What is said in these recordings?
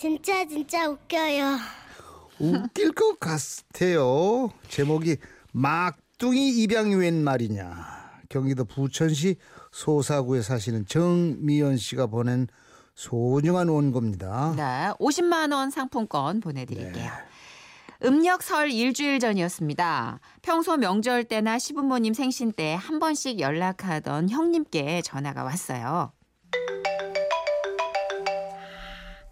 진짜 진짜 웃겨요. 웃길 것 같아요. 제목이 막둥이 입양이 웬 말이냐. 경기도 부천시 소사구에 사시는 정미연 씨가 보낸 소중한 원고입니다. 네, 50만 원 상품권 보내드릴게요. 음력 설 일주일 전이었습니다. 평소 명절 때나 시부모님 생신 때 한 번씩 연락하던 형님께 전화가 왔어요.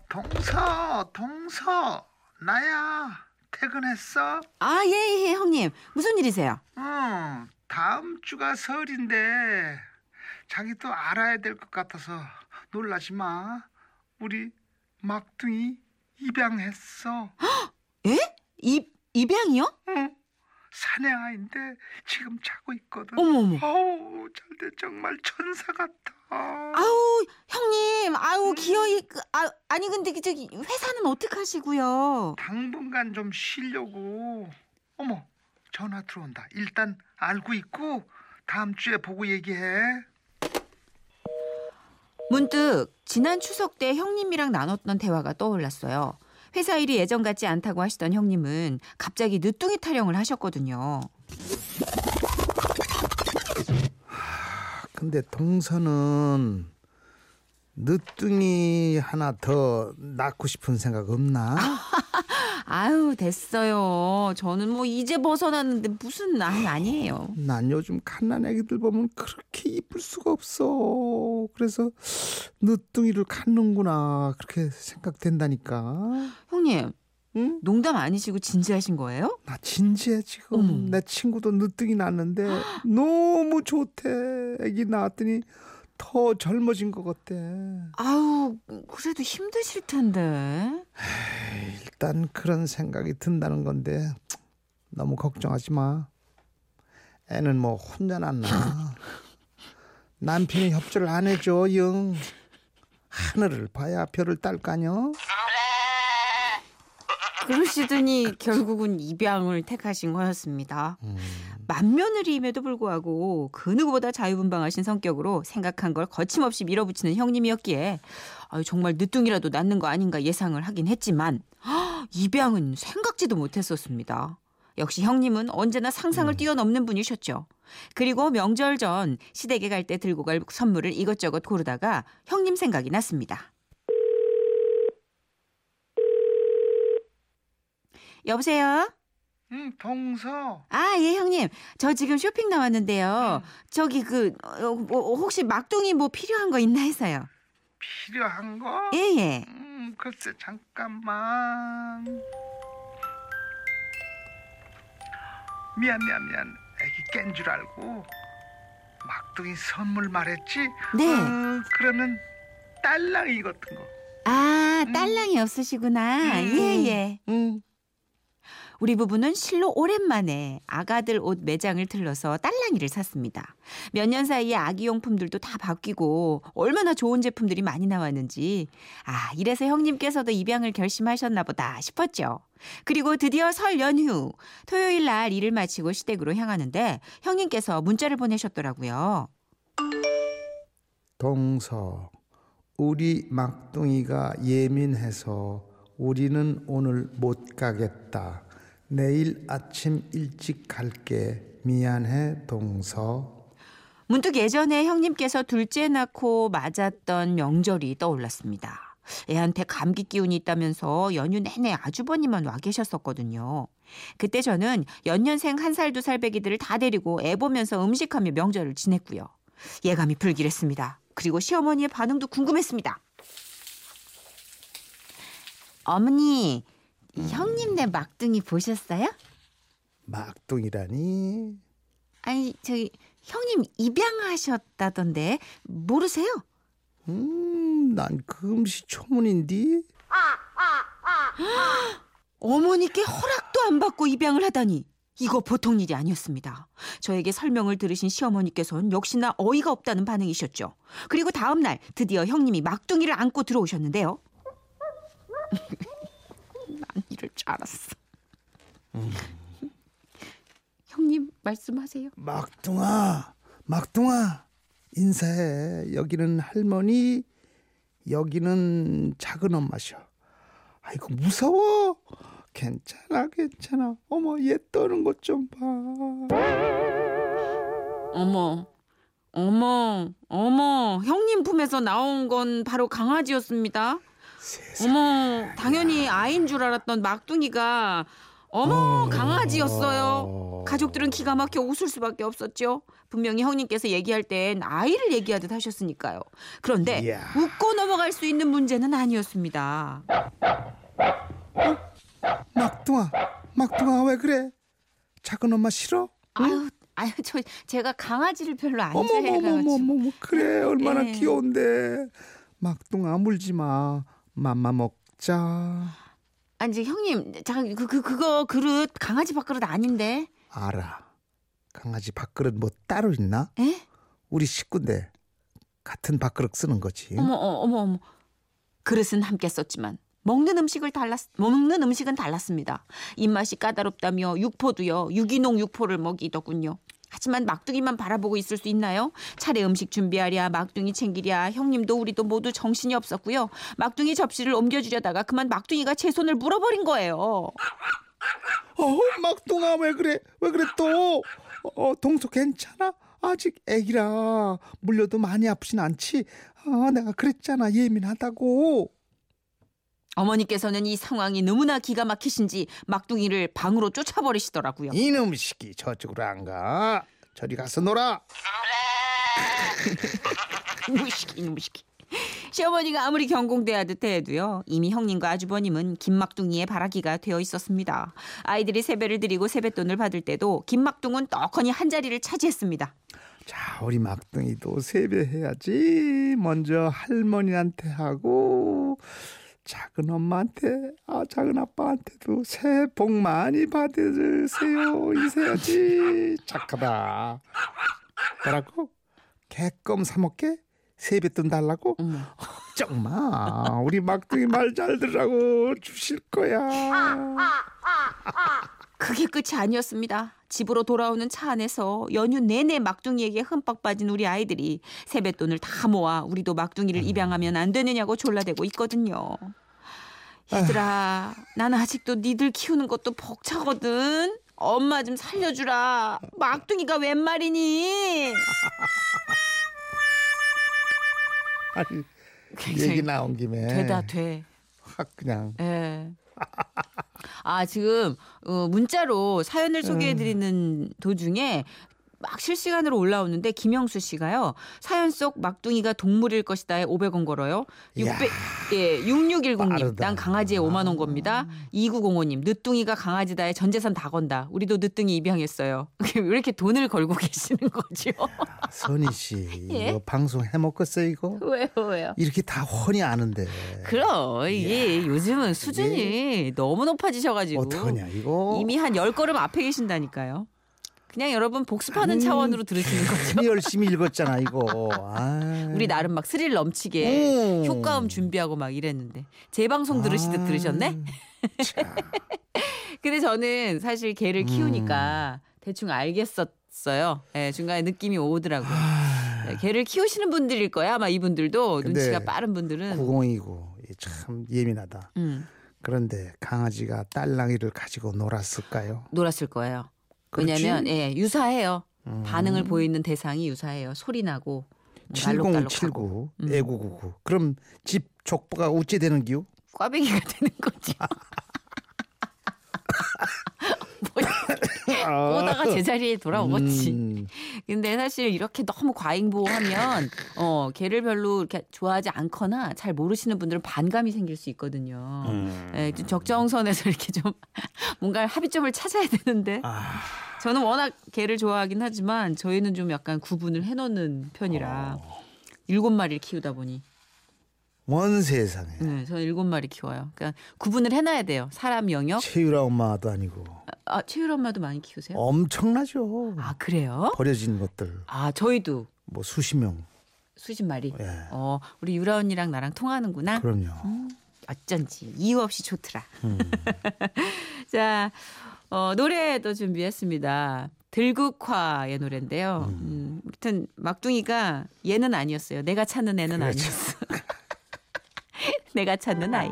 동서, 동서, 나야. 퇴근했어? 아, 예, 예, 형님. 무슨 일이세요? 응, 다음 주가 설인데 자기도 알아야 될 것 같아서 놀라지 마. 우리 막둥이 입양했어. 예? 입, 입양이요? 응. 사내 아인데 지금 자고 있거든. 어머, 어머. 아우, 잘돼 정말 천사 같아. 아우, 형님. 아우, 기어이. 그, 아, 아니, 근데 그 저기 회사는 어떡하시고요? 당분간 좀 쉬려고. 어머, 전화 들어온다. 일단 알고 있고 다음 주에 보고 얘기해. 문득 지난 추석 때 형님이랑 나눴던 대화가 떠올랐어요. 회사 일이 예전 같지 않다고 하시던 형님은 갑자기 늦둥이 타령을 하셨거든요. 근데 동서는 늦둥이 하나 더 낳고 싶은 생각 없나? 아유 됐어요. 저는 뭐 이제 벗어났는데 무슨 아이 아니에요. 난 요즘 갓난 애기들 보면 그렇게 이쁠 수가 없어. 그래서 늦둥이를 갖는구나 그렇게 생각된다니까. 형님 응? 농담 아니시고 진지하신 거예요? 나 진지해 지금. 어머. 내 친구도 늦둥이 낳았는데 너무 좋대. 애기 낳았더니 더 젊어진 것 같대. 아유 그래도 힘드실 텐데. 일단 그런 생각이 든다는 건데 너무 걱정하지 마. 애는 뭐 혼자 낳나. 남편이 협조를 안 해줘 영. 하늘을 봐야 별을 딸까녀. 그러시더니 결국은 입양을 택하신 거였습니다. 맏며느리임에도 불구하고 그 누구보다 자유분방하신 성격으로 생각한 걸 거침없이 밀어붙이는 형님이었기에 아유, 정말 늦둥이라도 낳는 거 아닌가 예상을 하긴 했지만 입양은 생각지도 못했었습니다. 역시 형님은 언제나 상상을 뛰어넘는 분이셨죠. 그리고 명절 전 시댁에 갈 때 들고 갈 선물을 이것저것 고르다가 형님 생각이 났습니다. 여보세요? 응 동서. 아, 예, 형님. 저 지금 쇼핑 나왔는데요. 저기 그, 어, 뭐, 혹시 막둥이 뭐 필요한 거 있나 해서요. 필요한 거? 예, 예. 음 글쎄 잠깐만. 미안 미안 미안. 애기 깬 줄 알고 막둥이 선물 말했지. 네. 어, 그러면 딸랑이 같은 거. 아, 딸랑이 없으시구나. 음. 예, 예. 응. 우리 부부는 실로 오랜만에 아가들 옷 매장을 들러서 딸랑이를 샀습니다. 몇 년 사이에 아기 용품들도 다 바뀌고 얼마나 좋은 제품들이 많이 나왔는지 아 이래서 형님께서도 입양을 결심하셨나 보다 싶었죠. 그리고 드디어 설 연휴 토요일 날 일을 마치고 시댁으로 향하는데 형님께서 문자를 보내셨더라고요. 동서, 우리 막둥이가 예민해서 우리는 오늘 못 가겠다. 내일 아침 일찍 갈게. 미안해, 동서. 문득 예전에 형님께서 둘째 낳고 맞았던 명절이 떠올랐습니다. 애한테 감기 기운이 있다면서 연휴 내내 아주버님만 와 계셨었거든요. 그때 저는 연년생 한 살 두 살 배기들을 다 데리고 애 보면서 음식하며 명절을 지냈고요. 예감이 불길했습니다. 그리고 시어머니의 반응도 궁금했습니다. 어머니, 이 형님네 막둥이 보셨어요? 막둥이라니? 아니, 저기 형님 입양하셨다던데 모르세요? 음, 난 금시초문인디? 어머니께 허락도 안 받고 입양을 하다니 이거 보통 일이 아니었습니다. 저에게 설명을 들으신 시어머니께서는 역시나 어이가 없다는 반응이셨죠. 그리고 다음 날 드디어 형님이 막둥이를 안고 들어오셨는데요. 난 이럴 줄 알았어. 형님 말씀하세요. 막둥아, 막둥아, 인사해. 여기는 할머니, 여기는 작은 엄마셔. 아이고 무서워. 괜찮아 괜찮아. 어머 얘 떠는 것 좀 봐. 어머, 어머, 어머, 형님 품에서 나온 건 바로 강아지였습니다. 어머, 당연히 아인 줄 알았던 막둥이가 어머 강아지였어요. 가족들은 기가 막혀 웃을 수밖에 없었죠. 분명히 형님께서 얘기할 땐 아이를 얘기하듯 하셨으니까요. 그런데 이야. 웃고 넘어갈 수 있는 문제는 아니었습니다. 막둥아 막둥아 왜 그래? 작은 엄마 싫어? 아유, 아유, 저 제가 강아지를 별로 안 좋아해가지고. 어머머머머머 그래 얼마나 예. 귀여운데 막둥아 물지 마 맘마 먹자 아니 이제 형님, 잠깐 그, 그 그거 그릇 강아지 밥그릇 아닌데? 알아 강아지 밥그릇 뭐 따로 있나? 에? 우리 식구인데 같은 밥그릇 쓰는 거지 어머, 어, 어머, 어머. 그릇은 함께 썼지만 먹는 음식을 달랐 먹는 음식은 달랐습니다. 입맛이 까다롭다며 육포도요 유기농 육포를 먹이더군요. 하지만 막둥이만 바라보고 있을 수 있나요? 차례 음식 준비하랴 막둥이 챙기랴 형님도 우리도 모두 정신이 없었고요. 막둥이 접시를 옮겨주려다가 그만 막둥이가 제 손을 물어버린 거예요. 어 막둥아 왜 그래 왜 그래 또 어, 동서 괜찮아? 아직 애기라 물려도 많이 아프진 않지 아 내가 그랬잖아 예민하다고 어머니께서는 이 상황이 너무나 기가 막히신지 막둥이를 방으로 쫓아버리시더라고요. 이놈 시기 저쪽으로 안 가. 저리 가서 놀아. 무시기 무시기. 시어머니가 아무리 경공대하듯 해도요 이미 형님과 아주버님은 김막둥이의 바라기가 되어 있었습니다. 아이들이 세배를 드리고 세뱃돈을 받을 때도 김막둥은 떡하니 한 자리를 차지했습니다. 자, 우리 막둥이도 세배해야지. 먼저 할머니한테 하고 작은 엄마한테, 아 작은 아빠한테도 새해 복 많이 받으세요. 이세야지. 착하다. 뭐라고? 개껌 사 먹게? 세뱃돈 달라고? 어머. 정말 우리 막둥이 말 잘 들으라고 주실 거야. 그게 끝이 아니었습니다. 집으로 돌아오는 차 안에서 연휴 내내 막둥이에게 흠뻑 빠진 우리 아이들이 세뱃돈을 다 모아 우리도 막둥이를 입양하면 안 되느냐고 졸라대고 있거든요. 얘들아, 난 아직도 니들 키우는 것도 벅차거든. 엄마 좀 살려주라. 막둥이가 웬 말이니? 아니 얘기 나온 김에 되다 돼. 확 그냥 예. 아 지금 어, 문자로 사연을 소개해 드리는 도중에 막 실시간으로 올라오는데 김영수 씨가요 사연 속 막둥이가 동물일 것이다에 500원 걸어요. 600, 예, 6610님 빠르다. 난 강아지에 5만 원 겁니다. 2905님 늦둥이가 강아지다에 전 재산 다 건다. 우리도 늦둥이 입양했어요. 왜 이렇게 돈을 걸고 계시는 거죠? 선희 씨 예? 이거 방송 해먹겠어요 이거 왜요 왜요? 이렇게 다 훤히 아는데 그럼 이게 요즘은 수준이 너무 높아지셔가지고 어떡하냐 이거 이미 한 열 걸음 앞에 계신다니까요. 그냥 여러분 복습하는 아니, 차원으로 들으시는 거죠. 열심히 읽었잖아 이거 아. 우리 나름 막 스릴 넘치게 오. 효과음 준비하고 막 이랬는데 재방송 들으시듯 아, 들으셨네? 참. 근데 저는 사실 개를 음. 키우니까 대충 알겠었어요. 예, 중간에 느낌이 오더라고요. 아, 네, 개를 키우시는 분들일 거야. 아마 이분들도 눈치가 빠른 분들은. 90이고 참 예민하다 음, 그런데 강아지가 딸랑이를 가지고 놀았을까요? 놀았을 거예요. 왜냐면 예, 유사해요. 음. 반응을 보이는 대상이 유사해요. 소리 나고 뭐 알록달록하고 7079 음. 애구구구 그럼 집 족보가 어찌 되는 기요? 꽈배기가 되는 거지. 뭐, 오다가 제자리에 돌아오겠지. 음, 근데 사실 이렇게 너무 과잉보호하면 어 개를 별로 이렇게 좋아하지 않거나 잘 모르시는 분들은 반감이 생길 수 있거든요. 음. 예, 좀 적정선에서 이렇게 좀 뭔가 합의점을 찾아야 되는데 아, 저는 워낙 개를 좋아하긴 하지만 저희는 좀 약간 구분을 해놓는 편이라 어. 일곱 마리를 키우다 보니 원 세상에 네, 저는 일곱 마리 키워요. 그러니까 구분을 해놔야 돼요. 사람 영역. 최유라 엄마도 아니고 아 최율 엄마도 많이 키우세요? 엄청나죠. 아 그래요? 버려진 것들 아 저희도 뭐 수십 명. 수십 마리. 예. 어 우리 유라 언니랑 나랑 통하는구나. 그럼요. 어쩐지 이유 없이 좋더라. 음. 자 어, 노래도 준비했습니다. 들국화의 노래인데요. 음, 아무튼 막둥이가 얘는 아니었어요. 내가 찾는 애는 그렇죠. 아니었어. 내가 찾는 아이.